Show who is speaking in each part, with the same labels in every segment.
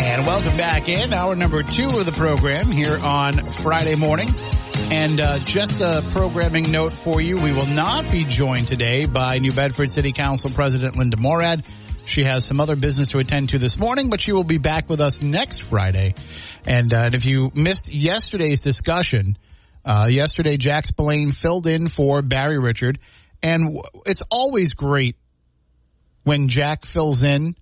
Speaker 1: And welcome back in hour number two of the program here on Friday morning. And uh, just a programming note for you: we will not be joined today by New Bedford City Council President Linda Morad. She has some other business to attend to this morning, but she will be back with us next Friday. And, uh, if you missed yesterday's discussion, uh, yesterday Jack Spillane filled in for Barry Richard, and it's always great when Jack fills in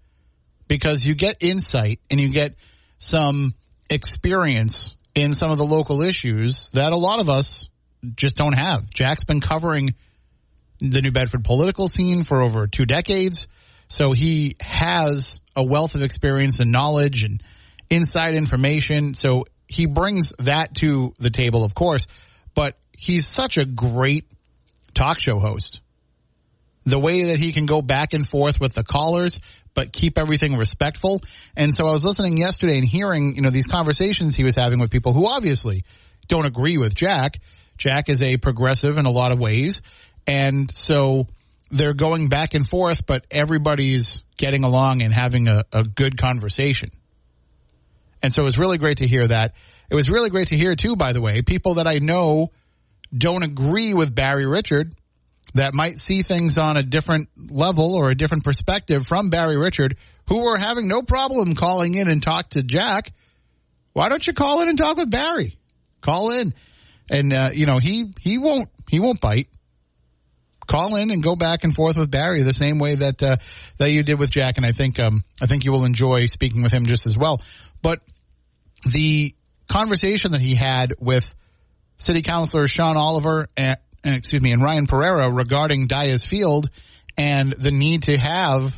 Speaker 1: because you get insight and you get some experience in some of the local issues that a lot of us just don't have. Jack's been covering the New Bedford political scene for over two decades, so he has a wealth of experience and knowledge and inside information. So he brings that to the table, of course, but he's such a great talk show host. The way that he can go back and forth with the callers, but keep everything respectful. And so I was listening yesterday and hearing, you know, these conversations he was having with people who obviously don't agree with Jack. Jack is a progressive in a lot of ways. And so they're going back and forth, but everybody's getting along and having a, a good conversation. And so it was really great to hear that. It was really great to hear too, by the way, people that I know don't agree with Barry Richard that might see things on a different level or a different perspective from Barry Richard, who were having no problem calling in and talk to Jack. Why don't you call in and talk with Barry? Call in, and uh, you know he he won't he won't bite. Call in and go back and forth with Barry the same way that uh, that you did with Jack, and I think um, I think you will enjoy speaking with him just as well. But the conversation that he had with City Councilor Sean Oliver and, and Uh, excuse me and Ryan Pereira regarding Dias Field and the need to have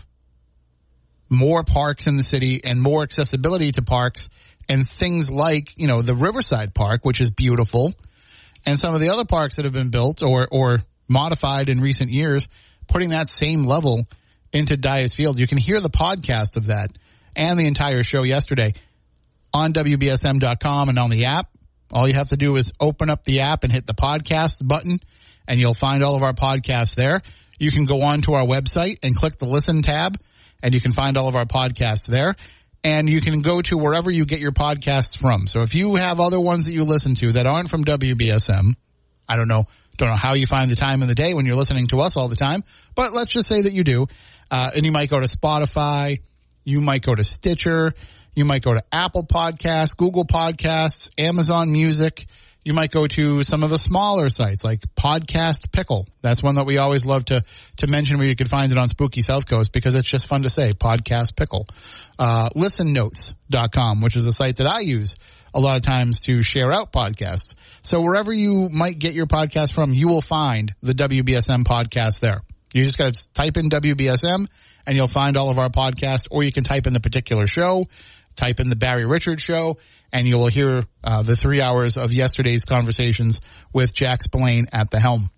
Speaker 1: more parks in the city and more accessibility to parks and things like you know the Riverside Park, which is beautiful, and some of the other parks that have been built or or modified in recent years, putting that same level into Dias Field. You can hear the podcast of that and the entire show yesterday on WBSM.com and on the app. All you have to do is open up the app and hit the podcast button, and you'll find all of our podcasts there. You can go on to our website and click the listen tab, and you can find all of our podcasts there. And you can go to wherever you get your podcasts from. So if you have other ones that you listen to that aren't from WBSM, I don't know, don't know how you find the time in the day when you're listening to us all the time, but let's just say that you do. Uh, and you might go to Spotify, you might go to Stitcher, you might go to Apple Podcasts, Google Podcasts, Amazon Music. You might go to some of the smaller sites like Podcast Pickle. That's one that we always love to to mention where you can find it on Spooky South Coast because it's just fun to say. Podcast Pickle. Uh, listennotes.com, which is a site that I use a lot of times to share out podcasts. So wherever you might get your podcast from, you will find the WBSM podcast there. You just got to type in WBSM and you'll find all of our podcasts, or you can type in the particular show, type in the Barry Richards show, and you will hear uh, the three hours of yesterday's conversations with Jack Spillane at the helm.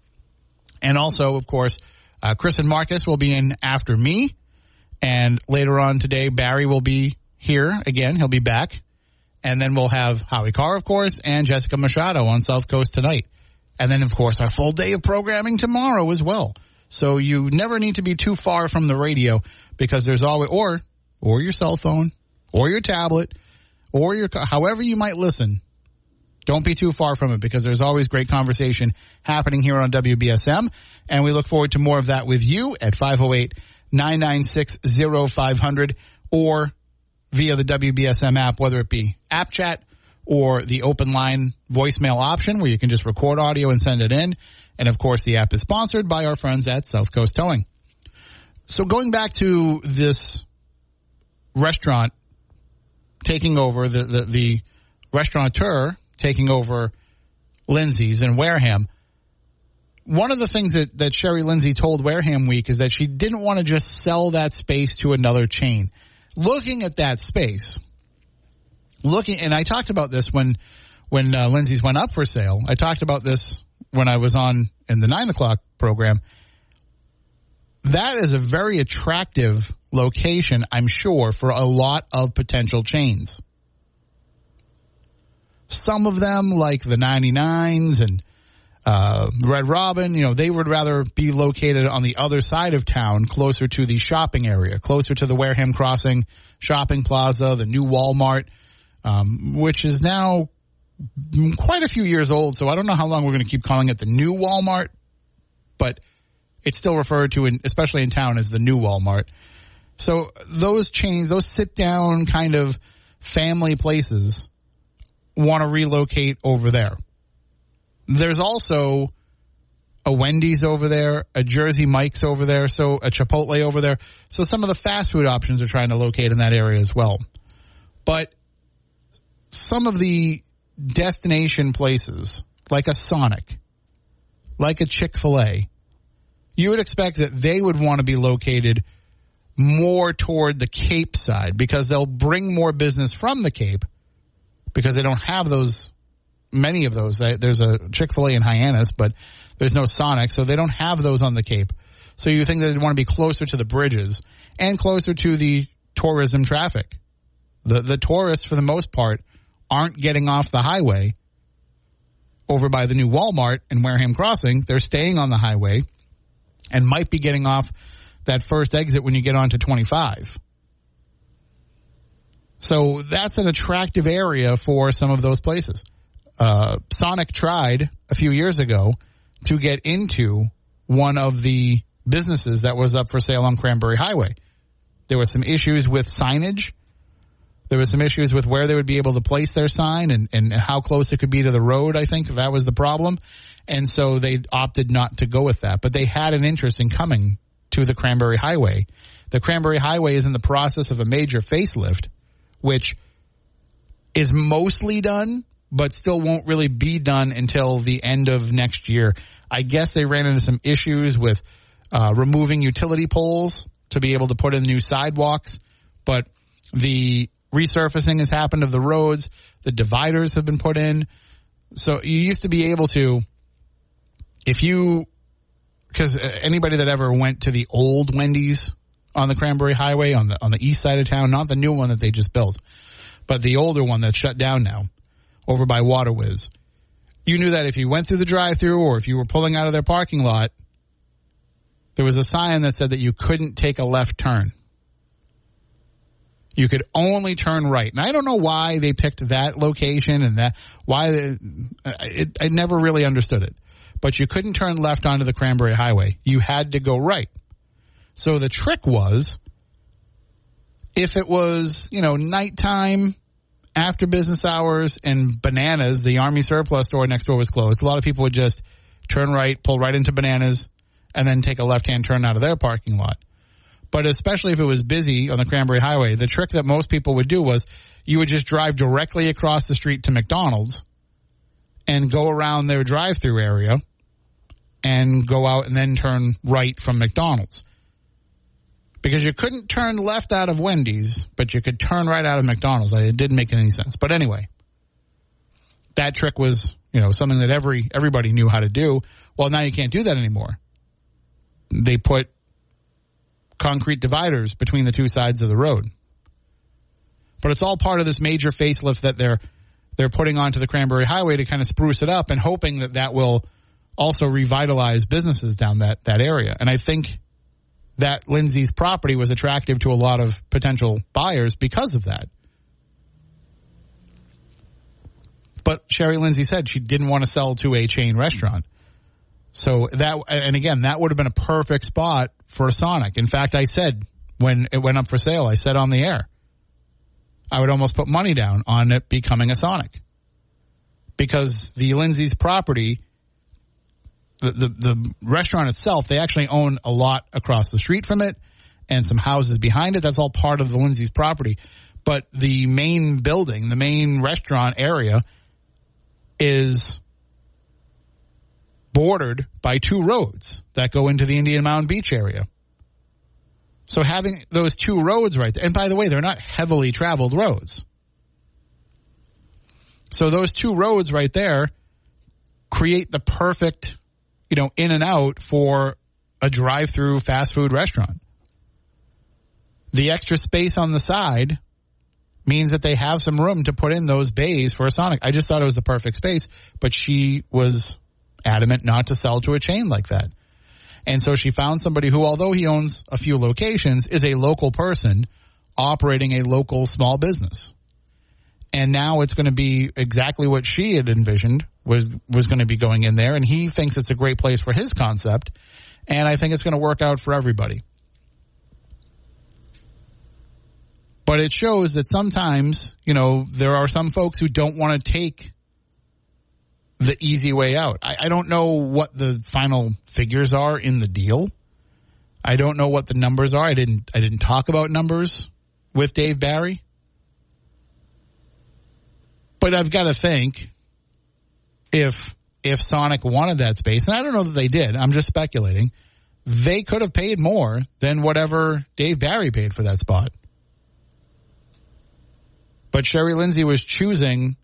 Speaker 1: And also, of course, uh, Chris and Marcus will be in after me. And later on today, Barry will be here again. He'll be back. And then we'll have Howie Carr, of course, and Jessica Machado on South Coast tonight. And then, of course, our full day of programming tomorrow as well. So you never need to be too far from the radio because there's always, or, or your cell phone, or your tablet, or your, however you might listen. Don't be too far from it because there's always great conversation happening here on WBSM. And we look forward to more of that with you at 508 996 0500 or via the WBSM app, whether it be app chat or the open line voicemail option where you can just record audio and send it in. And of course, the app is sponsored by our friends at South Coast Towing. So going back to this restaurant taking over the, the, the restaurateur taking over Lindsey's in Wareham. One of the things that, that Sherry Lindsey told Wareham Week is that she didn't want to just sell that space to another chain. Looking at that space, looking, and I talked about this when, when uh, Lindsey's went up for sale. I talked about this when I was on in the nine o'clock program. That is a very attractive location, I'm sure, for a lot of potential chains. Some of them, like the 99s and uh, Red Robin, you know, they would rather be located on the other side of town, closer to the shopping area, closer to the Wareham Crossing shopping plaza, the new Walmart, um, which is now quite a few years old. So I don't know how long we're going to keep calling it the new Walmart, but it's still referred to, in, especially in town, as the new Walmart. So those chains, those sit down kind of family places want to relocate over there. There's also a Wendy's over there, a Jersey Mike's over there, so a Chipotle over there. So some of the fast food options are trying to locate in that area as well. But some of the destination places, like a Sonic, like a Chick fil A, you would expect that they would want to be located more toward the Cape side because they'll bring more business from the Cape because they don't have those many of those. There's a Chick Fil A in Hyannis, but there's no Sonic, so they don't have those on the Cape. So you think they'd want to be closer to the bridges and closer to the tourism traffic. The the tourists, for the most part, aren't getting off the highway over by the new Walmart in Wareham Crossing. They're staying on the highway and might be getting off that first exit when you get onto 25. So that's an attractive area for some of those places. Uh, Sonic tried a few years ago to get into one of the businesses that was up for sale on Cranberry Highway. There were some issues with signage. There were some issues with where they would be able to place their sign and, and how close it could be to the road, I think that was the problem. And so they opted not to go with that. But they had an interest in coming to the Cranberry Highway. The Cranberry Highway is in the process of a major facelift, which is mostly done, but still won't really be done until the end of next year. I guess they ran into some issues with uh, removing utility poles to be able to put in new sidewalks, but the resurfacing has happened of the roads. The dividers have been put in. So you used to be able to, if you because uh, anybody that ever went to the old Wendy's on the Cranberry Highway on the on the east side of town, not the new one that they just built, but the older one that's shut down now, over by Water Wizz. You knew that if you went through the drive-through or if you were pulling out of their parking lot, there was a sign that said that you couldn't take a left turn. You could only turn right, and I don't know why they picked that location and that why they, it, I never really understood it but you couldn't turn left onto the Cranberry Highway. You had to go right. So the trick was if it was, you know, nighttime after business hours and bananas, the army surplus store next door was closed. A lot of people would just turn right, pull right into bananas, and then take a left hand turn out of their parking lot. But especially if it was busy on the Cranberry Highway, the trick that most people would do was you would just drive directly across the street to McDonald's and go around their drive through area and go out and then turn right from McDonald's. Because you couldn't turn left out of Wendy's, but you could turn right out of McDonald's. It didn't make any sense. But anyway, that trick was, you know, something that every everybody knew how to do. Well, now you can't do that anymore. They put concrete dividers between the two sides of the road. But it's all part of this major facelift that they're they're putting onto the Cranberry Highway to kind of spruce it up and hoping that that will also revitalize businesses down that, that area. And I think that Lindsey's property was attractive to a lot of potential buyers because of that. But Sherry Lindsey said she didn't want to sell to a chain restaurant. So that, and again, that would have been a perfect spot for a Sonic. In fact, I said when it went up for sale, I said on the air, I would almost put money down on it becoming a Sonic. Because the Lindsey's property, the, the, restaurant itself, they actually own a lot across the street from it and some houses behind it. That's all part of the Lindsey's property. But the main building, the main restaurant area, is bordered by two roads that go into the Indian Mountain Beach area. So having those two roads right there, and by the way, they're not heavily traveled roads. So those two roads right there create the perfect, you know, in and out for a drive-through fast food restaurant. The extra space on the side means that they have some room to put in those bays for a Sonic. I just thought it was the perfect space, but she was adamant not to sell to a chain like that. And so she found somebody who, although he owns a few locations, is a local person operating a local small business. And now it's going to be exactly what she had envisioned was was going to be going in there. And he thinks it's a great place for his concept. And I think it's going to work out for everybody. But it shows that sometimes, you know, there are some folks who don't want to take the easy way out. I, I don't know what the final figures are in the deal. I don't know what the numbers are. I didn't I didn't talk about numbers with Dave Barry. But I've got to think if if Sonic wanted that space, and I don't know that they did, I'm just speculating, they could have paid more than whatever Dave Barry paid for that spot. But Sherry Lindsey was choosing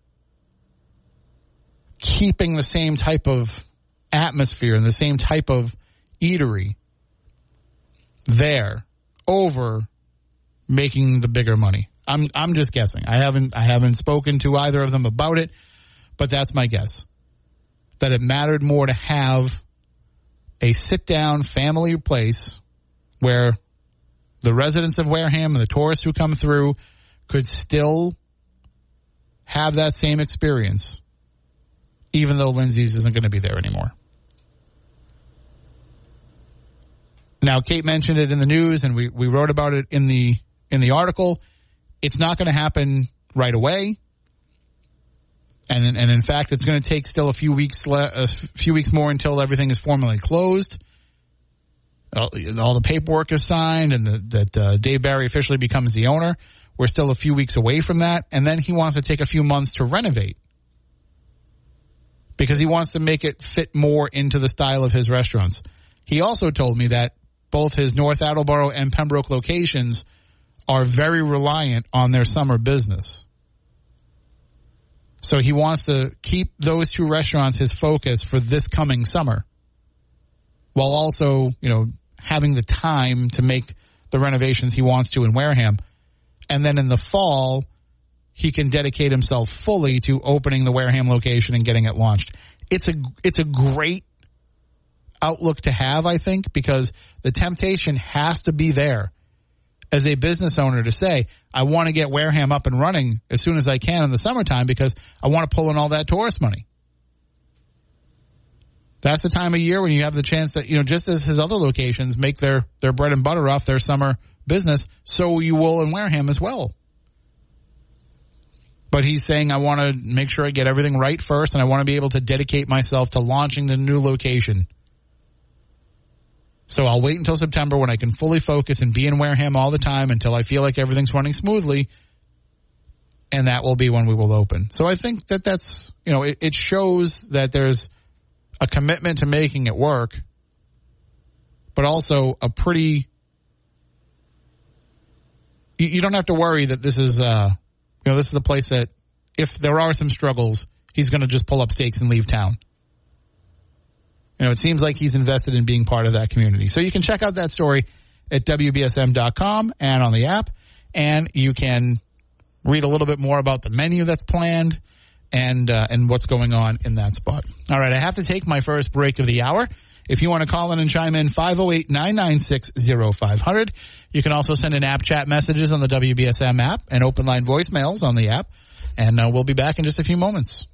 Speaker 1: keeping the same type of atmosphere and the same type of eatery there over making the bigger money. I'm I'm just guessing. I haven't I haven't spoken to either of them about it, but that's my guess. That it mattered more to have a sit down family place where the residents of Wareham and the tourists who come through could still have that same experience even though Lindsey's isn't going to be there anymore. Now, Kate mentioned it in the news, and we, we wrote about it in the in the article. It's not going to happen right away, and and in fact, it's going to take still a few weeks le- a few weeks more until everything is formally closed. All, all the paperwork is signed, and the, that uh, Dave Barry officially becomes the owner. We're still a few weeks away from that, and then he wants to take a few months to renovate because he wants to make it fit more into the style of his restaurants. He also told me that both his North Attleboro and Pembroke locations are very reliant on their summer business. So he wants to keep those two restaurants his focus for this coming summer while also, you know, having the time to make the renovations he wants to in Wareham. And then in the fall, he can dedicate himself fully to opening the Wareham location and getting it launched. It's a it's a great outlook to have, I think, because the temptation has to be there as a business owner to say, I want to get Wareham up and running as soon as I can in the summertime because I want to pull in all that tourist money. That's the time of year when you have the chance that, you know, just as his other locations make their, their bread and butter off their summer business, so you will in Wareham as well but he's saying I want to make sure I get everything right first and I want to be able to dedicate myself to launching the new location. So I'll wait until September when I can fully focus and be in Wareham all the time until I feel like everything's running smoothly. And that will be when we will open. So I think that that's, you know, it, it shows that there's a commitment to making it work, but also a pretty, you, you don't have to worry that this is, uh, you know, this is a place that if there are some struggles, he's going to just pull up stakes and leave town. You know, it seems like he's invested in being part of that community. So you can check out that story at WBSM.com and on the app, and you can read a little bit more about the menu that's planned and uh, and what's going on in that spot. All right, I have to take my first break of the hour. If you want to call in and chime in, 508 996 0500. You can also send in app chat messages on the WBSM app and open line voicemails on the app. And uh, we'll be back in just a few moments.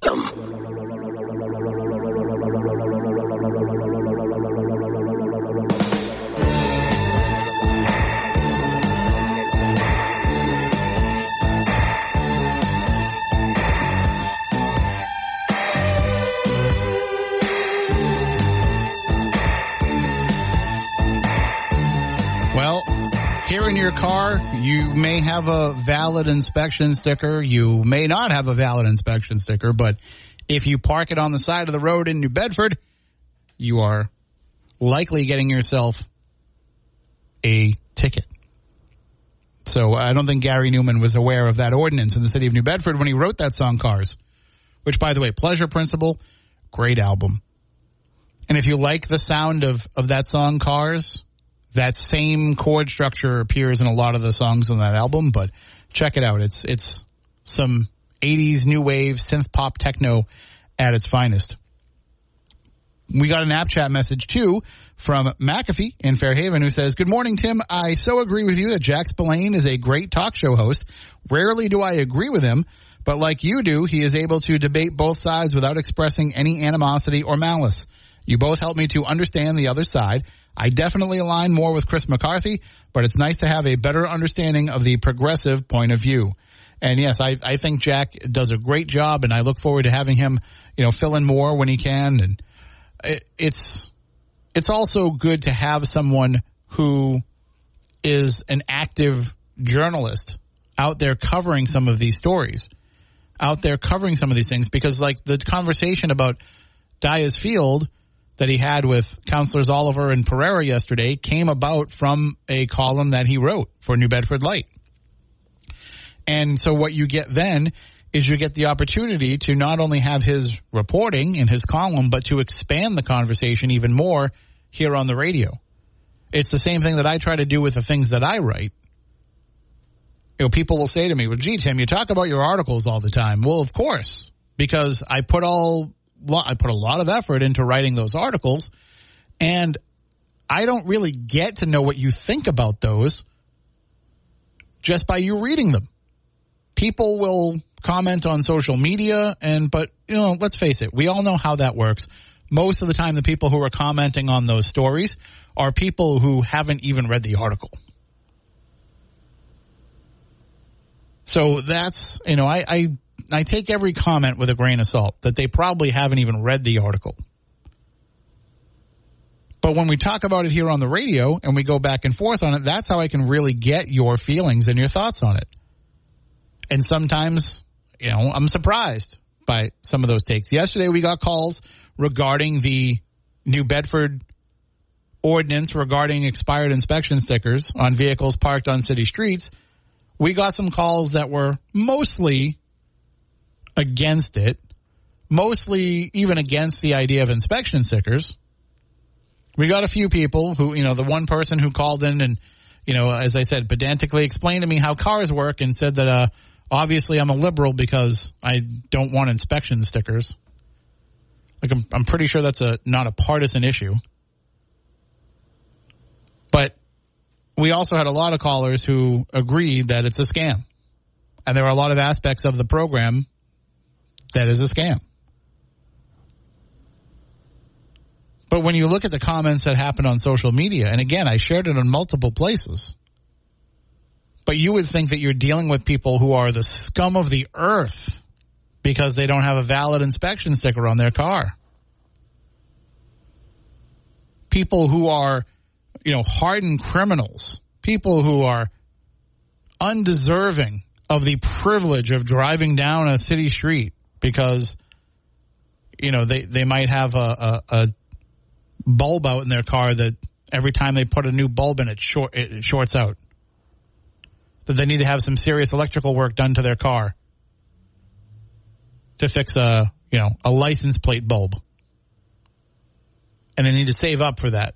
Speaker 1: May have a valid inspection sticker. You may not have a valid inspection sticker, but if you park it on the side of the road in New Bedford, you are likely getting yourself a ticket. So I don't think Gary Numan was aware of that ordinance in the city of New Bedford when he wrote that song Cars, which by the way, Pleasure Principle, great album. And if you like the sound of, of that song Cars, that same chord structure appears in a lot of the songs on that album, but check it out. It's, it's some 80s new wave synth pop techno at its finest. We got an app chat message too from McAfee in Fairhaven who says, Good morning, Tim. I so agree with you that Jack Spillane is a great talk show host. Rarely do I agree with him, but like you do, he is able to debate both sides without expressing any animosity or malice. You both help me to understand the other side. I definitely align more with Chris McCarthy, but it's nice to have a better understanding of the progressive point of view. And yes, I, I think Jack does a great job, and I look forward to having him, you know, fill in more when he can. And it, it's it's also good to have someone who is an active journalist out there covering some of these stories, out there covering some of these things, because like the conversation about Dyer's Field that he had with counselors Oliver and Pereira yesterday came about from a column that he wrote for New Bedford Light. And so what you get then is you get the opportunity to not only have his reporting in his column, but to expand the conversation even more here on the radio. It's the same thing that I try to do with the things that I write. You know, people will say to me, well, gee, Tim, you talk about your articles all the time. Well, of course, because I put all, I put a lot of effort into writing those articles and I don't really get to know what you think about those just by you reading them. People will comment on social media and but you know let's face it we all know how that works. Most of the time the people who are commenting on those stories are people who haven't even read the article. So that's you know i i, I take every comment with a grain of salt that they probably haven't even read the article but when we talk about it here on the radio and we go back and forth on it that's how i can really get your feelings and your thoughts on it and sometimes, you know, I'm surprised by some of those takes. Yesterday we got calls regarding the New Bedford ordinance regarding expired inspection stickers on vehicles parked on city streets. We got some calls that were mostly against it, mostly even against the idea of inspection stickers. We got a few people who, you know, the one person who called in and, you know, as I said, pedantically explained to me how cars work and said that, uh, Obviously, I'm a liberal because I don't want inspection stickers. Like I'm, I'm pretty sure that's a not a partisan issue. But we also had a lot of callers who agreed that it's a scam. And there are a lot of aspects of the program that is a scam. But when you look at the comments that happened on social media, and again, I shared it in multiple places, but you would think that you're dealing with people who are the scum of the earth because they don't have a valid inspection sticker on their car. People who are, you know, hardened criminals, people who are undeserving of the privilege of driving down a city street because, you know, they, they might have a, a, a bulb out in their car that every time they put a new bulb in it, short, it shorts out that they need to have some serious electrical work done to their car to fix a, you know, a license plate bulb. And they need to save up for that.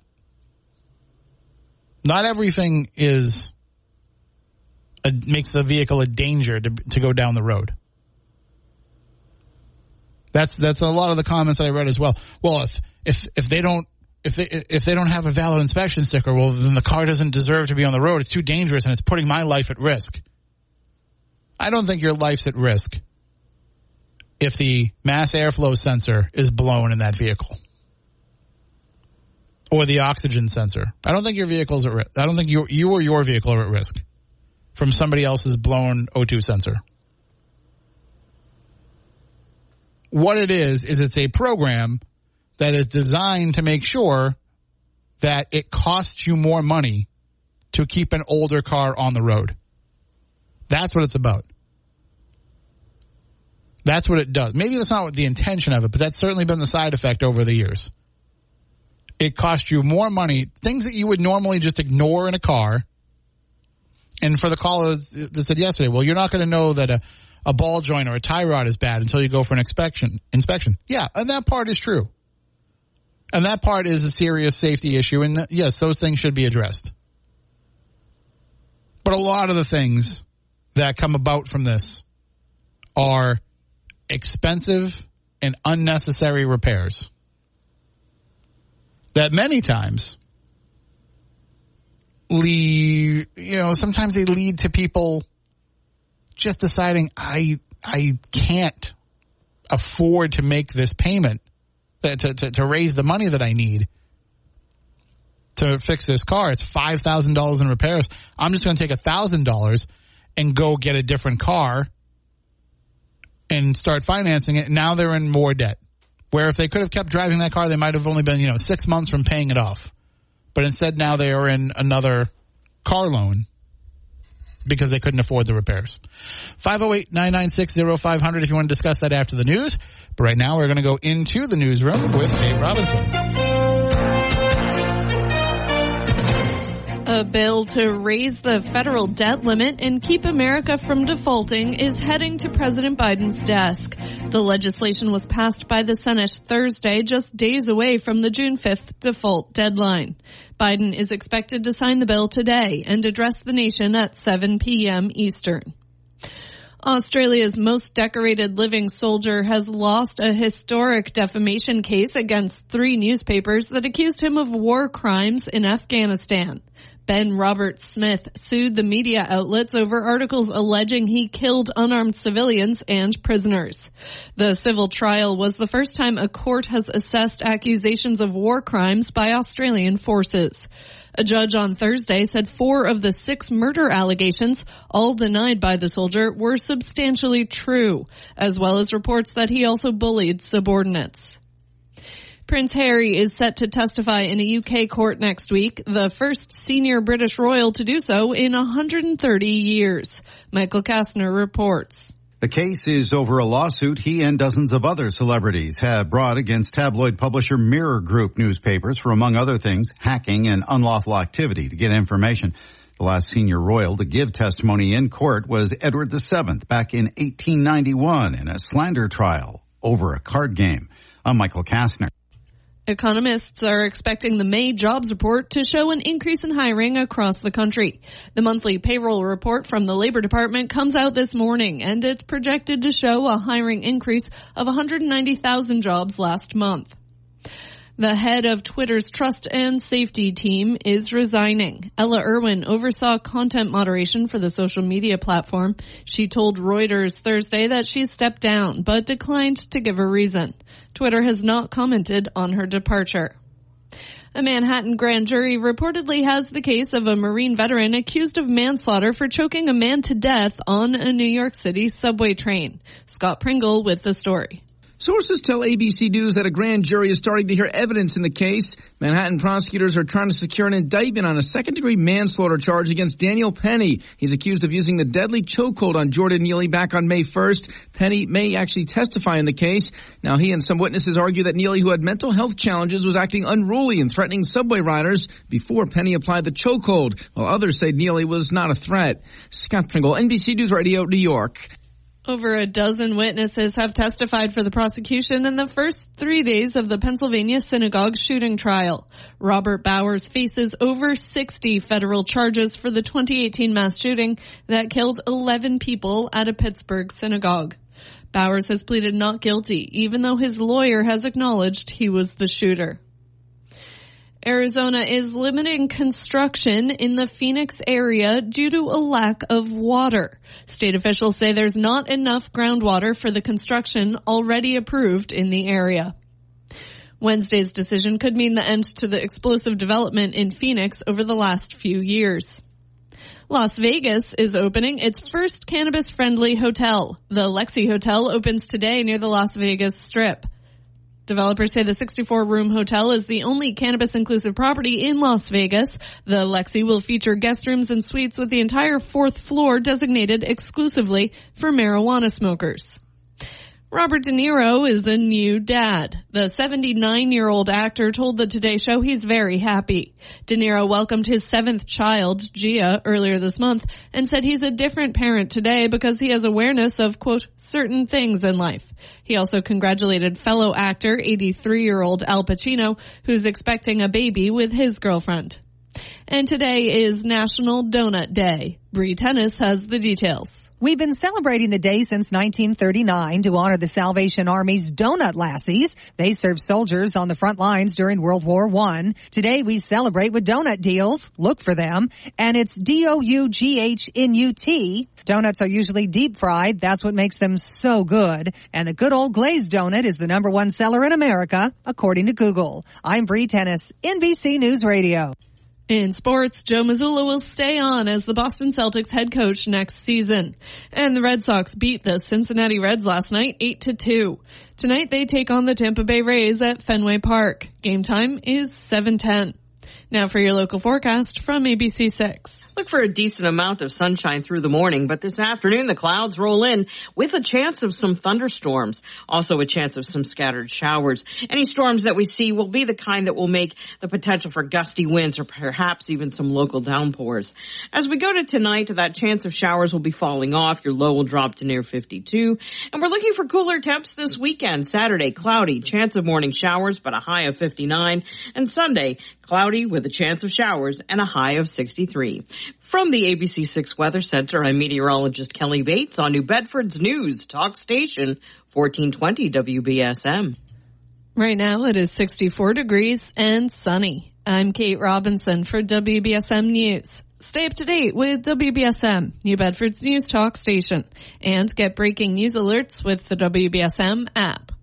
Speaker 1: Not everything is a, makes the vehicle a danger to, to go down the road. That's that's a lot of the comments I read as well. Well, if if if they don't if they if they don't have a valid inspection sticker, well, then the car doesn't deserve to be on the road. It's too dangerous, and it's putting my life at risk. I don't think your life's at risk if the mass airflow sensor is blown in that vehicle or the oxygen sensor. I don't think your vehicle's at risk. I don't think you you or your vehicle are at risk from somebody else's blown O2 sensor. What it is is it's a program that is designed to make sure that it costs you more money to keep an older car on the road. That's what it's about. That's what it does. Maybe that's not the intention of it, but that's certainly been the side effect over the years. It costs you more money, things that you would normally just ignore in a car. And for the callers that said yesterday, well, you're not going to know that a, a ball joint or a tie rod is bad until you go for an inspection. Inspection, yeah, and that part is true, and that part is a serious safety issue. And yes, those things should be addressed. But a lot of the things that come about from this are expensive and unnecessary repairs that many times lead, you know, sometimes they lead to people just deciding I I can't afford to make this payment to, to, to raise the money that I need to fix this car. It's five thousand dollars in repairs. I'm just going to take a thousand dollars and go get a different car and start financing it. Now they're in more debt. Where if they could have kept driving that car, they might have only been you know six months from paying it off. But instead, now they are in another car loan because they couldn't afford the repairs. 508 996 0500 if you want to discuss that after the news. But right now, we're going to go into the newsroom with Dave Robinson.
Speaker 2: A bill to raise the federal debt limit and keep America from defaulting is heading to President Biden's desk. The legislation was passed by the Senate Thursday, just days away from the June 5th default deadline. Biden is expected to sign the bill today and address the nation at 7 p.m. Eastern. Australia's most decorated living soldier has lost a historic defamation case against three newspapers that accused him of war crimes in Afghanistan. Ben Robert Smith sued the media outlets over articles alleging he killed unarmed civilians and prisoners. The civil trial was the first time a court has assessed accusations of war crimes by Australian forces. A judge on Thursday said four of the six murder allegations, all denied by the soldier, were substantially true, as well as reports that he also bullied subordinates. Prince Harry is set to testify in a UK court next week, the first senior British royal to do so in 130 years. Michael Kastner reports.
Speaker 3: The case is over a lawsuit he and dozens of other celebrities have brought against tabloid publisher Mirror Group newspapers for, among other things, hacking and unlawful activity to get information. The last senior royal to give testimony in court was Edward VII back in 1891 in a slander trial over a card game. I'm Michael Kastner.
Speaker 2: Economists are expecting the May jobs report to show an increase in hiring across the country. The monthly payroll report from the Labor Department comes out this morning and it's projected to show a hiring increase of 190,000 jobs last month. The head of Twitter's trust and safety team is resigning. Ella Irwin oversaw content moderation for the social media platform. She told Reuters Thursday that she stepped down, but declined to give a reason. Twitter has not commented on her departure. A Manhattan grand jury reportedly has the case of a Marine veteran accused of manslaughter for choking a man to death on a New York City subway train. Scott Pringle with the story.
Speaker 4: Sources tell ABC News that a grand jury is starting to hear evidence in the case. Manhattan prosecutors are trying to secure an indictment on a second degree manslaughter charge against Daniel Penny. He's accused of using the deadly chokehold on Jordan Neely back on May 1st. Penny may actually testify in the case. Now he and some witnesses argue that Neely, who had mental health challenges, was acting unruly and threatening subway riders before Penny applied the chokehold, while others say Neely was not a threat. Scott Pringle, NBC News Radio, New York.
Speaker 2: Over a dozen witnesses have testified for the prosecution in the first three days of the Pennsylvania synagogue shooting trial. Robert Bowers faces over 60 federal charges for the 2018 mass shooting that killed 11 people at a Pittsburgh synagogue. Bowers has pleaded not guilty, even though his lawyer has acknowledged he was the shooter. Arizona is limiting construction in the Phoenix area due to a lack of water. State officials say there's not enough groundwater for the construction already approved in the area. Wednesday's decision could mean the end to the explosive development in Phoenix over the last few years. Las Vegas is opening its first cannabis friendly hotel. The Lexi Hotel opens today near the Las Vegas Strip. Developers say the 64 room hotel is the only cannabis inclusive property in Las Vegas. The Lexi will feature guest rooms and suites with the entire fourth floor designated exclusively for marijuana smokers. Robert De Niro is a new dad. The 79 year old actor told the Today Show he's very happy. De Niro welcomed his seventh child, Gia, earlier this month and said he's a different parent today because he has awareness of, quote, certain things in life. He also congratulated fellow actor, 83 year old Al Pacino, who's expecting a baby with his girlfriend. And today is National Donut Day. Bree Tennis has the details.
Speaker 5: We've been celebrating the day since 1939 to honor the Salvation Army's Donut Lassies. They served soldiers on the front lines during World War I. Today we celebrate with donut deals. Look for them. And it's D-O-U-G-H-N-U-T. Donuts are usually deep fried. That's what makes them so good. And the good old glazed donut is the number one seller in America, according to Google. I'm Bree Tennis, NBC News Radio.
Speaker 2: In sports, Joe Mazzulla will stay on as the Boston Celtics head coach next season. And the Red Sox beat the Cincinnati Reds last night 8 to 2. Tonight they take on the Tampa Bay Rays at Fenway Park. Game time is 7:10. Now for your local forecast from ABC6.
Speaker 6: Look for a decent amount of sunshine through the morning, but this afternoon the clouds roll in with a chance of some thunderstorms. Also a chance of some scattered showers. Any storms that we see will be the kind that will make the potential for gusty winds or perhaps even some local downpours. As we go to tonight, that chance of showers will be falling off. Your low will drop to near 52. And we're looking for cooler temps this weekend. Saturday, cloudy, chance of morning showers, but a high of 59. And Sunday, cloudy with a chance of showers and a high of 63. From the ABC6 Weather Center, I'm meteorologist Kelly Bates on New Bedford's News Talk Station 1420 WBSM.
Speaker 2: Right now it is 64 degrees and sunny. I'm Kate Robinson for WBSM News. Stay up to date with WBSM, New Bedford's News Talk Station, and get breaking news alerts with the WBSM app.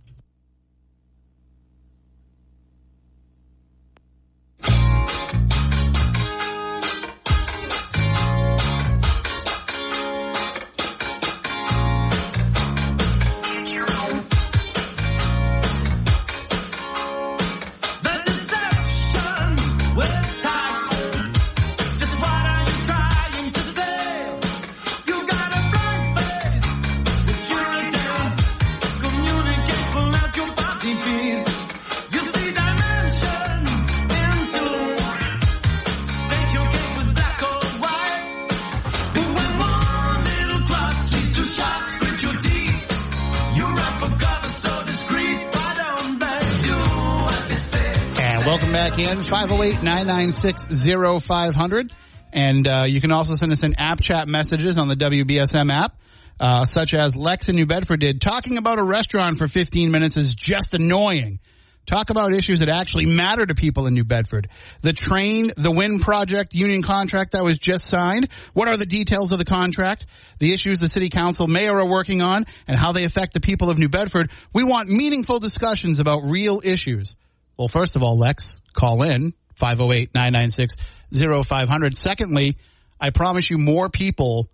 Speaker 1: Welcome back in 508-996-0500. And uh, you can also send us in app chat messages on the WBSM app, uh, such as Lex in New Bedford did. Talking about a restaurant for 15 minutes is just annoying. Talk about issues that actually matter to people in New Bedford. The train, the wind project, union contract that was just signed. What are the details of the contract? The issues the city council mayor are working on and how they affect the people of New Bedford. We want meaningful discussions about real issues. Well, first of all, Lex, call in 508-996-0500. Secondly, I promise you more people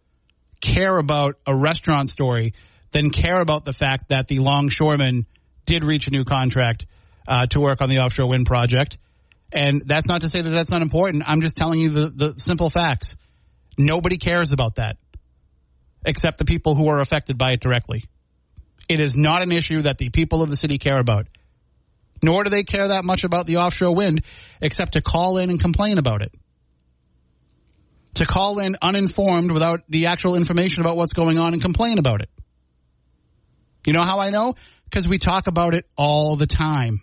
Speaker 1: care about a restaurant story than care about the fact that the longshoreman did reach a new contract uh, to work on the offshore wind project. And that's not to say that that's not important. I'm just telling you the, the simple facts. Nobody cares about that except the people who are affected by it directly. It is not an issue that the people of the city care about nor do they care that much about the offshore wind except to call in and complain about it. To call in uninformed without the actual information about what's going on and complain about it. You know how I know? Because we talk about it all the time.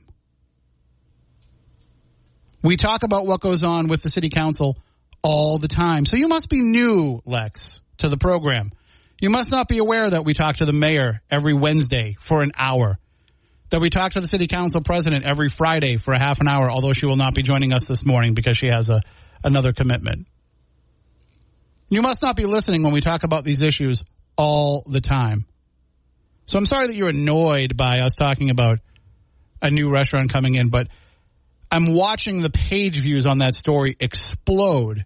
Speaker 1: We talk about what goes on with the city council all the time. So you must be new, Lex, to the program. You must not be aware that we talk to the mayor every Wednesday for an hour that we talk to the city council president every Friday for a half an hour, although she will not be joining us this morning because she has a another commitment. You must not be listening when we talk about these issues all the time. So I'm sorry that you're annoyed by us talking about a new restaurant coming in, but I'm watching the page views on that story explode.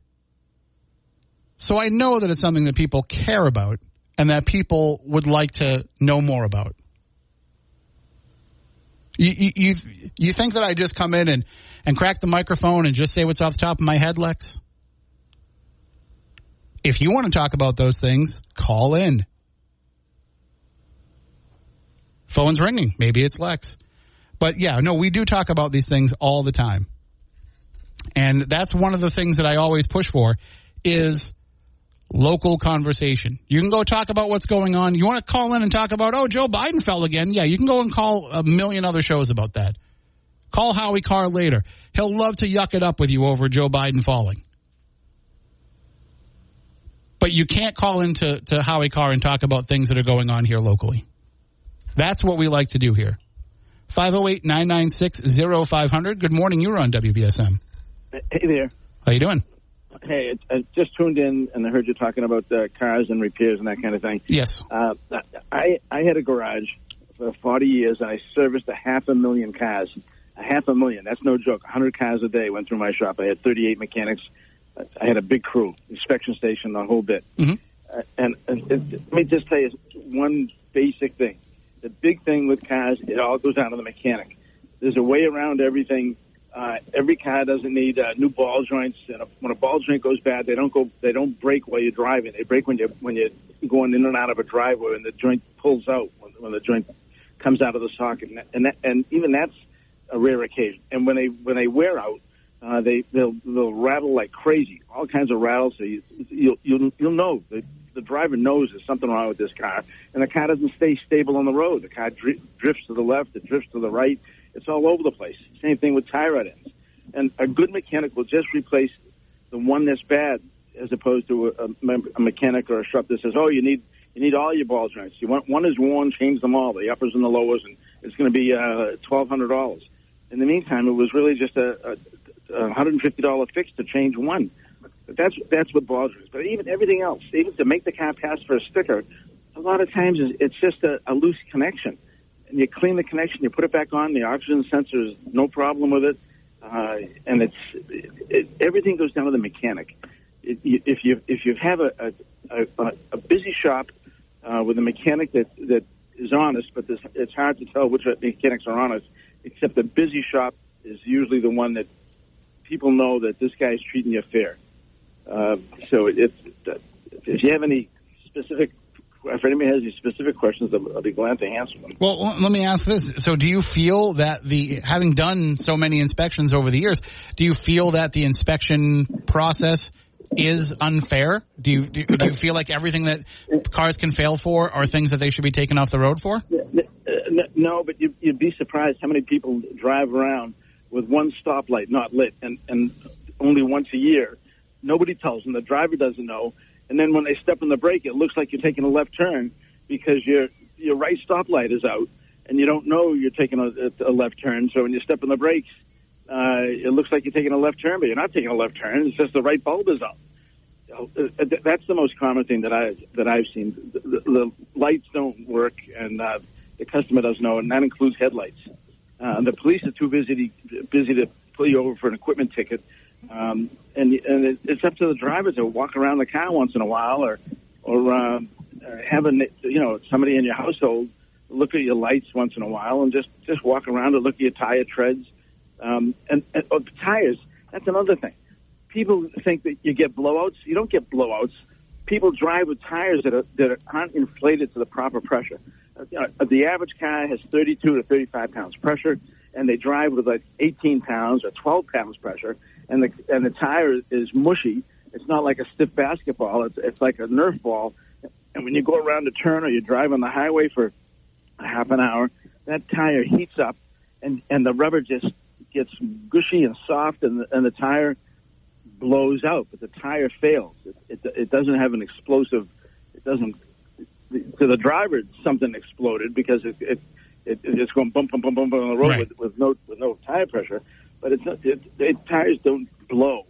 Speaker 1: So I know that it's something that people care about and that people would like to know more about. You, you you think that I just come in and and crack the microphone and just say what's off the top of my head, Lex? If you want to talk about those things, call in. Phone's ringing. Maybe it's Lex. But yeah, no, we do talk about these things all the time. And that's one of the things that I always push for is local conversation. You can go talk about what's going on. You want to call in and talk about, oh, Joe Biden fell again. Yeah, you can go and call a million other shows about that. Call Howie Carr later. He'll love to yuck it up with you over Joe Biden falling. But you can't call into to Howie Carr and talk about things that are going on here locally. That's what we like to do here. 508 996 0500. Good morning. You're on WBSM.
Speaker 7: Hey there.
Speaker 1: How you doing?
Speaker 7: Hey, I just tuned in and I heard you talking about uh, cars and repairs and that kind of thing.
Speaker 1: Yes.
Speaker 7: Uh, I I had a garage for 40 years and I serviced a half a million cars. A half a million. That's no joke. 100 cars a day went through my shop. I had 38 mechanics. I had a big crew, inspection station, the whole bit.
Speaker 1: Mm-hmm.
Speaker 7: Uh, and, and, and let me just tell you one basic thing. The big thing with cars, it all goes down to the mechanic. There's a way around everything uh, every car doesn't need uh, new ball joints. And when a ball joint goes bad, they don't go. They don't break while you're driving. They break when you when you're going in and out of a driveway, and the joint pulls out when, when the joint comes out of the socket. And and, that, and even that's a rare occasion. And when they when they wear out, uh, they they'll they'll rattle like crazy. All kinds of rattles. So you, you'll you'll you'll know the the driver knows there's something wrong with this car, and the car doesn't stay stable on the road. The car dri- drifts to the left, it drifts to the right it's all over the place. Same thing with tie rod ends. And a good mechanic will just replace the one that's bad, as opposed to a, a mechanic or a shop that says, "Oh, you need you need all your ball joints. You want one is worn, change them all, the uppers and the lowers, and it's going to be uh, twelve hundred dollars." In the meantime, it was really just a, a, a hundred and fifty dollar fix to change one. But that's that's what ball joints. But even everything else, even to make the car pass for a sticker, a lot of times it's just a, a loose connection you clean the connection, you put it back on. The oxygen sensor is no problem with it, uh, and it's it, it, everything goes down to the mechanic. It, if you if you have a a, a busy shop uh, with a mechanic that that is honest, but this, it's hard to tell which mechanics are honest. Except the busy shop is usually the one that people know that this guy's treating you fair. Uh, so it's if you have any specific if anybody has any specific questions, I'll, be glad to answer them.
Speaker 1: Well, let me ask this: So, do you feel that the having done so many inspections over the years, do you feel that the inspection process is unfair? Do you do, do you feel like everything that cars can fail for are things that they should be taken off the road for?
Speaker 7: No, but you, would be surprised how many people drive around with one stoplight not lit, and and only once a year. Nobody tells them. The driver doesn't know and then when they step on the brake, it looks like you're taking a left turn because your your right stoplight is out, and you don't know you're taking a, a left turn. So when you step on the brakes, uh, it looks like you're taking a left turn, but you're not taking a left turn. It's just the right bulb is out. Uh, that's the most common thing that I that I've seen. The, the, the lights don't work, and uh, the customer doesn't know, and that includes headlights. Uh, the police are too busy to, busy to pull you over for an equipment ticket um, and and it, it's up to the driver to walk around the car once in a while, or or uh, have a you know somebody in your household look at your lights once in a while, and just just walk around and look at your tire treads. Um, and, and oh, tires, that's another thing. People think that you get blowouts. You don't get blowouts. People drive with tires that are that aren't inflated to the proper pressure. Uh, the average car has 32 to 35 pounds pressure, and they drive with like 18 pounds or 12 pounds pressure and the and the tire is mushy. It's not like a stiff basketball. It's it's like a Nerf ball. And when you go around a turn or you drive on the highway for a half an hour, that tire heats up, and and the rubber just gets gushy and soft, and the, and the tire blows out. But the tire fails. It, it it doesn't have an explosive. It doesn't. To the driver, something exploded because it, it it, it's going bump, bump, bump, bump on the road right. with, with no with no tire pressure but it's not, it, it, tires don't blow.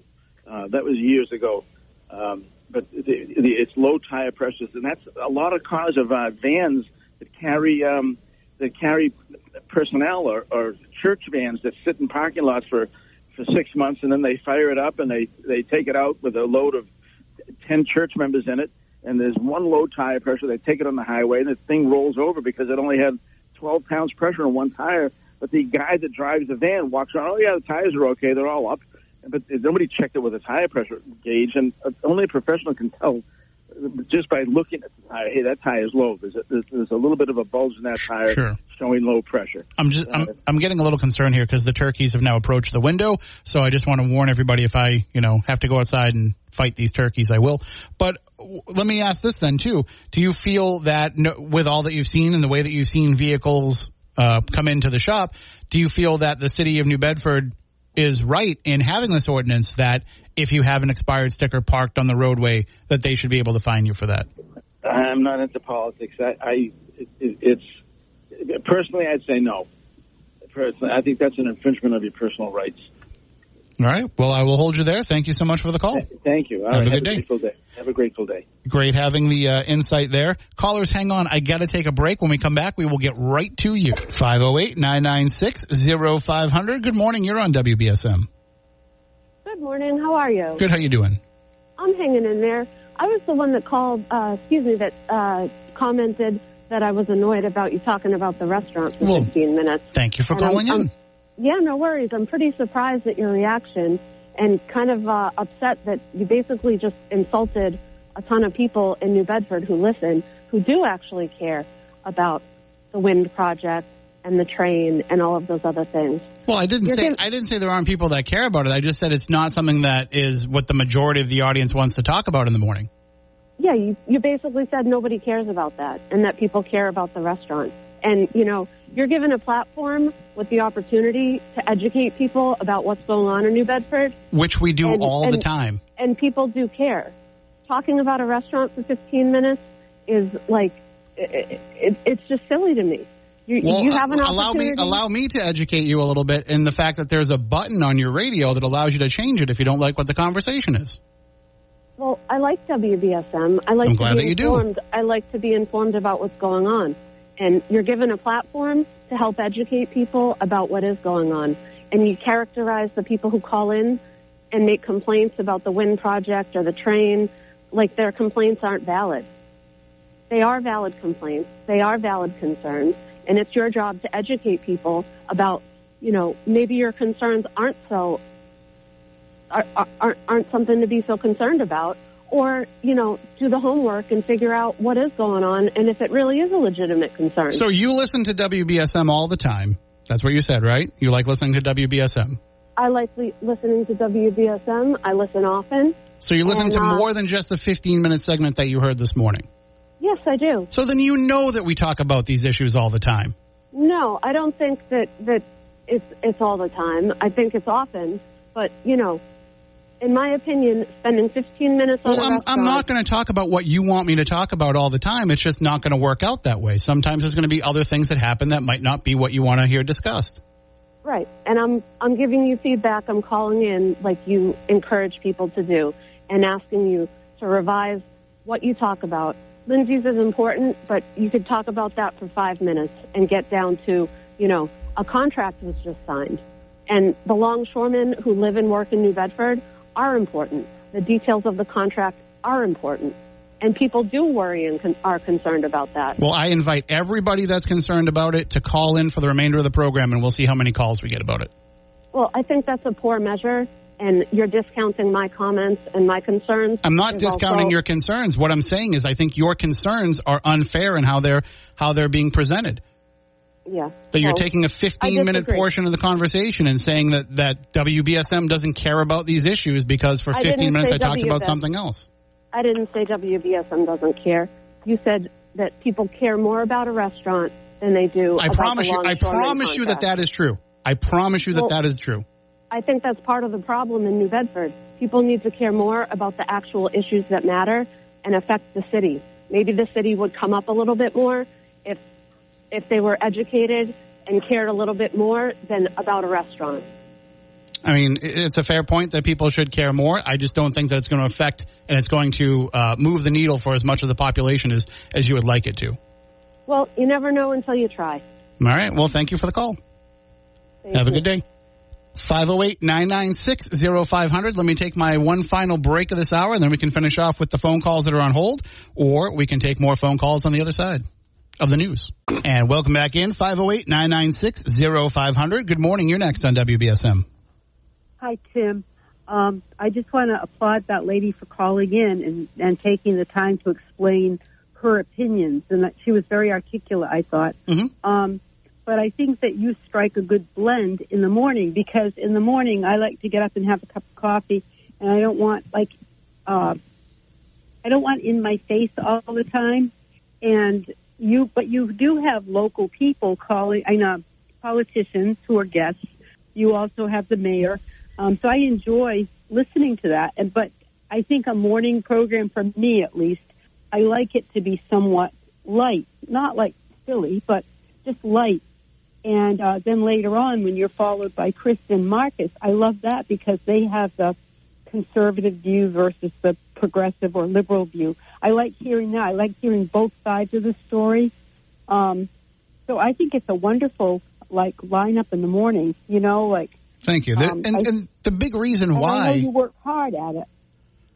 Speaker 7: Uh, that was years ago. Um, but the, the, it's low tire pressures, and that's a lot of cars of uh, vans that carry um, that carry personnel or, or church vans that sit in parking lots for for six months, and then they fire it up and they they take it out with a load of ten church members in it, and there's one low tire pressure. They take it on the highway, and the thing rolls over because it only had 12 pounds pressure on one tire But the guy that drives the van walks around. Oh yeah, the tires are okay. They're all up. But nobody checked it with a tire pressure gauge, and uh, only a professional can tell just by looking at the tire, hey, that tire is low. There's a, there's a little bit of a bulge in that tire
Speaker 1: Sure.
Speaker 7: showing low pressure.
Speaker 1: I'm just I'm, I'm getting a little concerned here because the turkeys have now approached the window. So I just want to warn everybody if I you know have to go outside and fight these turkeys, I will. But w- let me ask this then too: Do you feel that no, with all that you've seen and the way that you've seen vehicles uh, come into the shop, do you feel that the city of New Bedford is right in having this ordinance that if you have an expired sticker parked on the roadway, that they should be able to fine you for that?
Speaker 7: I'm not into politics. I, I it, it, it's personally, I'd say no. Personally, I think that's an infringement of your personal rights.
Speaker 1: All right. Well, I will hold you there. Thank you so much for the call.
Speaker 7: Thank you. All
Speaker 1: Have
Speaker 7: right,
Speaker 1: a good day.
Speaker 7: Grateful day. Have a grateful day.
Speaker 1: Great having the uh, insight there. Callers, hang on. I got to take a break. When we come back, we will get right to you. 508-996-0500. Good morning. You're on WBSM.
Speaker 8: Good morning. How are you?
Speaker 1: Good. How you doing?
Speaker 8: I'm hanging in there. I was the one that called, uh, excuse me, that uh, commented that I was annoyed about you talking about the restaurant for
Speaker 1: Well,
Speaker 8: 15 minutes.
Speaker 1: Thank you for
Speaker 8: And I'm-
Speaker 1: calling in.
Speaker 8: I'm- Yeah, no worries. I'm pretty surprised at your reaction and kind of uh, upset that you basically just insulted a ton of people in New Bedford who listen, who do actually care about the wind project and the train and all of those other things.
Speaker 1: well, I didn't
Speaker 8: You're
Speaker 1: say
Speaker 8: giv-
Speaker 1: I didn't say there aren't people that care about it. I just said it's not something that is what the majority of the audience wants to talk about in the morning.
Speaker 8: Yeah, you, you basically said nobody cares about that and that people care about the restaurant. And, you know, you're given a platform with the opportunity to educate people about what's going on in New Bedford,
Speaker 1: Which we do
Speaker 8: And-
Speaker 1: all the time.
Speaker 8: and people do care. Talking about a restaurant for 15 minutes is like, it, it, it's just silly to me. You,
Speaker 1: Well,
Speaker 8: you have an
Speaker 1: uh, allow me
Speaker 8: opportunity.
Speaker 1: allow me to educate you a little bit in the fact that there's a button on your radio that allows you to change it if you don't like what the conversation is.
Speaker 8: Well, I like WBSM. I like
Speaker 1: I'm
Speaker 8: to
Speaker 1: glad
Speaker 8: be
Speaker 1: that you do.
Speaker 8: informed. I like to be informed about what's going on. And you're given a platform to help educate people about what is going on. And you characterize the people who call in and make complaints about the wind project or the train like their complaints aren't valid. They are valid complaints. They are valid concerns. And it's your job to educate people about, you know, maybe your concerns aren't so are, are, aren't something to be so concerned about or you know do the homework and figure out what is going on and if it really is a legitimate concern
Speaker 1: So you listen to WBSM all the time. That's what you said, right? You like listening to WBSM.
Speaker 8: i like li- listening to wbsm i listen often
Speaker 1: So you listen
Speaker 8: And,
Speaker 1: to
Speaker 8: uh,
Speaker 1: more than just the 15 minute segment that you heard this morning.
Speaker 8: yes i do
Speaker 1: So then you know that we talk about these issues all the time.
Speaker 8: no i don't think that that it's it's all the time i think it's often but you know in my opinion spending 15 minutes on
Speaker 1: Well, I'm, I'm not going to talk about what you want me to talk about all the time. It's just not going to work out that way. Sometimes there's going to be other things that happen that might not be what you want to hear discussed.
Speaker 8: Right. And I'm I'm giving you feedback. I'm calling in like you encourage people to do and asking you to revise what you talk about. Lindsey's is important, but you could talk about that for five minutes and get down to, you know, a contract was just signed. And the longshoremen who live and work in New Bedford are important. The details of the contract are important. And people do worry and con- are concerned about that.
Speaker 1: Well, I invite everybody that's concerned about it to call in for the remainder of the program, and we'll see how many calls we get about it.
Speaker 8: Well, I think that's a poor measure, and you're discounting my comments and my concerns.
Speaker 1: I'm not
Speaker 8: There's
Speaker 1: discounting
Speaker 8: also-
Speaker 1: your concerns. What I'm saying is, I think your concerns are unfair in how they're how they're being presented.
Speaker 8: Yeah.
Speaker 1: That you're taking a 15 minute portion of the conversation and saying that that WBSM doesn't care about these issues because for 15
Speaker 8: didn't
Speaker 1: minutes I talked about something else.
Speaker 8: I didn't say WBSM doesn't care. You said that people care more about a restaurant than they do.
Speaker 1: I
Speaker 8: about
Speaker 1: promise you. I promise you that that is true. I promise you that
Speaker 8: Well-
Speaker 1: that is true.
Speaker 8: I think that's part of the problem in New Bedford. People need to care more about the actual issues that matter and affect the city. Maybe the city would come up a little bit more if if they were educated and cared a little bit more than about a restaurant.
Speaker 1: I mean, it's a fair point that people should care more. I just don't think that it's going to affect and it's going to uh, move the needle for as much of the population as as you would like it to.
Speaker 8: Well, you never know until you try.
Speaker 1: All right. Well, thank you for the call.
Speaker 8: Thank
Speaker 1: Have a good day. 508-996-0500. Let me take my one final break of this hour, and then we can finish off with the phone calls that are on hold, or we can take more phone calls on the other side. Of the news. And welcome back in 508 996 0500. Good morning. You're next on WBSM.
Speaker 9: Hi, Tim. Um, I just want to applaud that lady for calling in and, and taking the time to explain her opinions, and that she was very articulate. I thought.
Speaker 1: Mm-hmm.
Speaker 9: Um, but I think that you strike a good blend in the morning because in the morning I like to get up and have a cup of coffee, and I don't want like uh, I don't want in my face all the time, and you but you do have local people calling. I know politicians who are guests. You also have the mayor. Um, so I enjoy listening to that. And but I think a morning program for me at least, I like it to be somewhat light, not like silly, but just light. And uh, then later on, when you're followed by Chris and Marcus, I love that because they have the conservative view versus the progressive or liberal view. I like hearing that. I like hearing both sides of the story. Um, so I think it's a wonderful like lineup in the morning. You know, like
Speaker 1: Thank you.
Speaker 9: Um,
Speaker 1: and,
Speaker 9: I-
Speaker 1: and the big reason
Speaker 9: and I know
Speaker 1: why
Speaker 9: you work hard at it.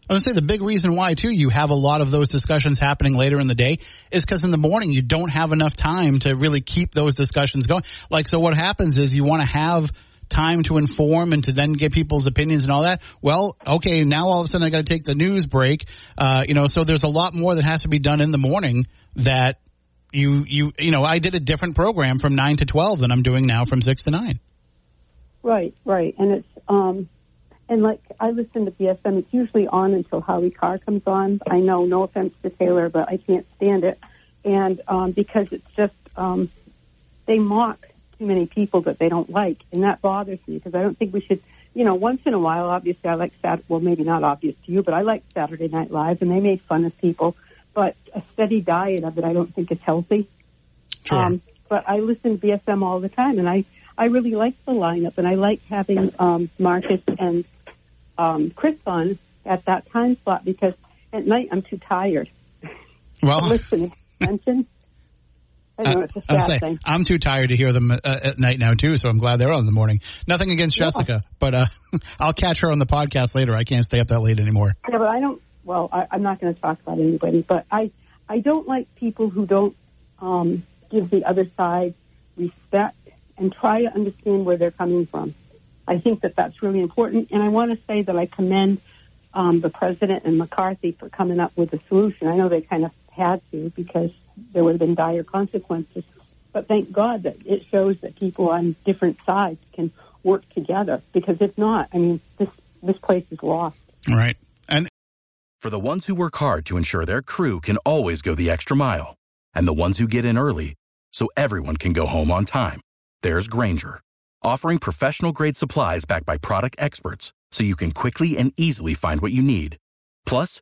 Speaker 1: I would say the big reason why too you have a lot of those discussions happening later in the day is because in the morning you don't have enough time to really keep those discussions going. Like so, what happens is you want to have time to inform and to then get people's opinions and all that. Well, okay, now all of a sudden I got to take the news break. Uh, you know, so there's a lot more that has to be done in the morning that you you you know I did a different program from nine to twelve than I'm doing now from six to nine.
Speaker 9: Right, right. And it's um and like I listen to BSM, it's usually on until Howie Carr comes on. I know, no offense to Taylor, but I can't stand it. And um because it's just um they mock too many people that they don't like and that bothers me because I don't think we should you know, once in a while obviously I like Sat well maybe not obvious to you, but I like Saturday Night Live and they made fun of people. But a steady diet of it I don't think is healthy.
Speaker 1: Sure.
Speaker 9: Um, but I listen to BSM all the time, and I I really like the lineup, and I like having um, Marcus and um, Chris on at that time slot because at night I'm too tired.
Speaker 1: Well,
Speaker 9: Listen, attention. I know it's a sad
Speaker 1: say,
Speaker 9: thing.
Speaker 1: I'm too tired to hear them uh, at night now too, so I'm glad they're on in the morning. Nothing against
Speaker 9: Yeah.
Speaker 1: Jessica, but uh, I'll catch her on the podcast later. I can't stay up that late anymore.
Speaker 9: Yeah, but I don't. Well, I, I'm not going to talk about anybody, but I I don't like people who don't um, give the other side respect and try to understand where they're coming from. I think that that's really important, and I want to say that I commend um, the president and McCarthy for coming up with a solution. I know they kind of had to because there would have been dire consequences, but thank God that it shows that people on different sides can work together. Because if not, I mean, this this place is lost.
Speaker 1: Right. And
Speaker 10: For the ones who work hard to ensure their crew can always go the extra mile, and the ones who get in early so everyone can go home on time, there's Grainger, offering professional grade supplies backed by product experts so you can quickly and easily find what you need. Plus,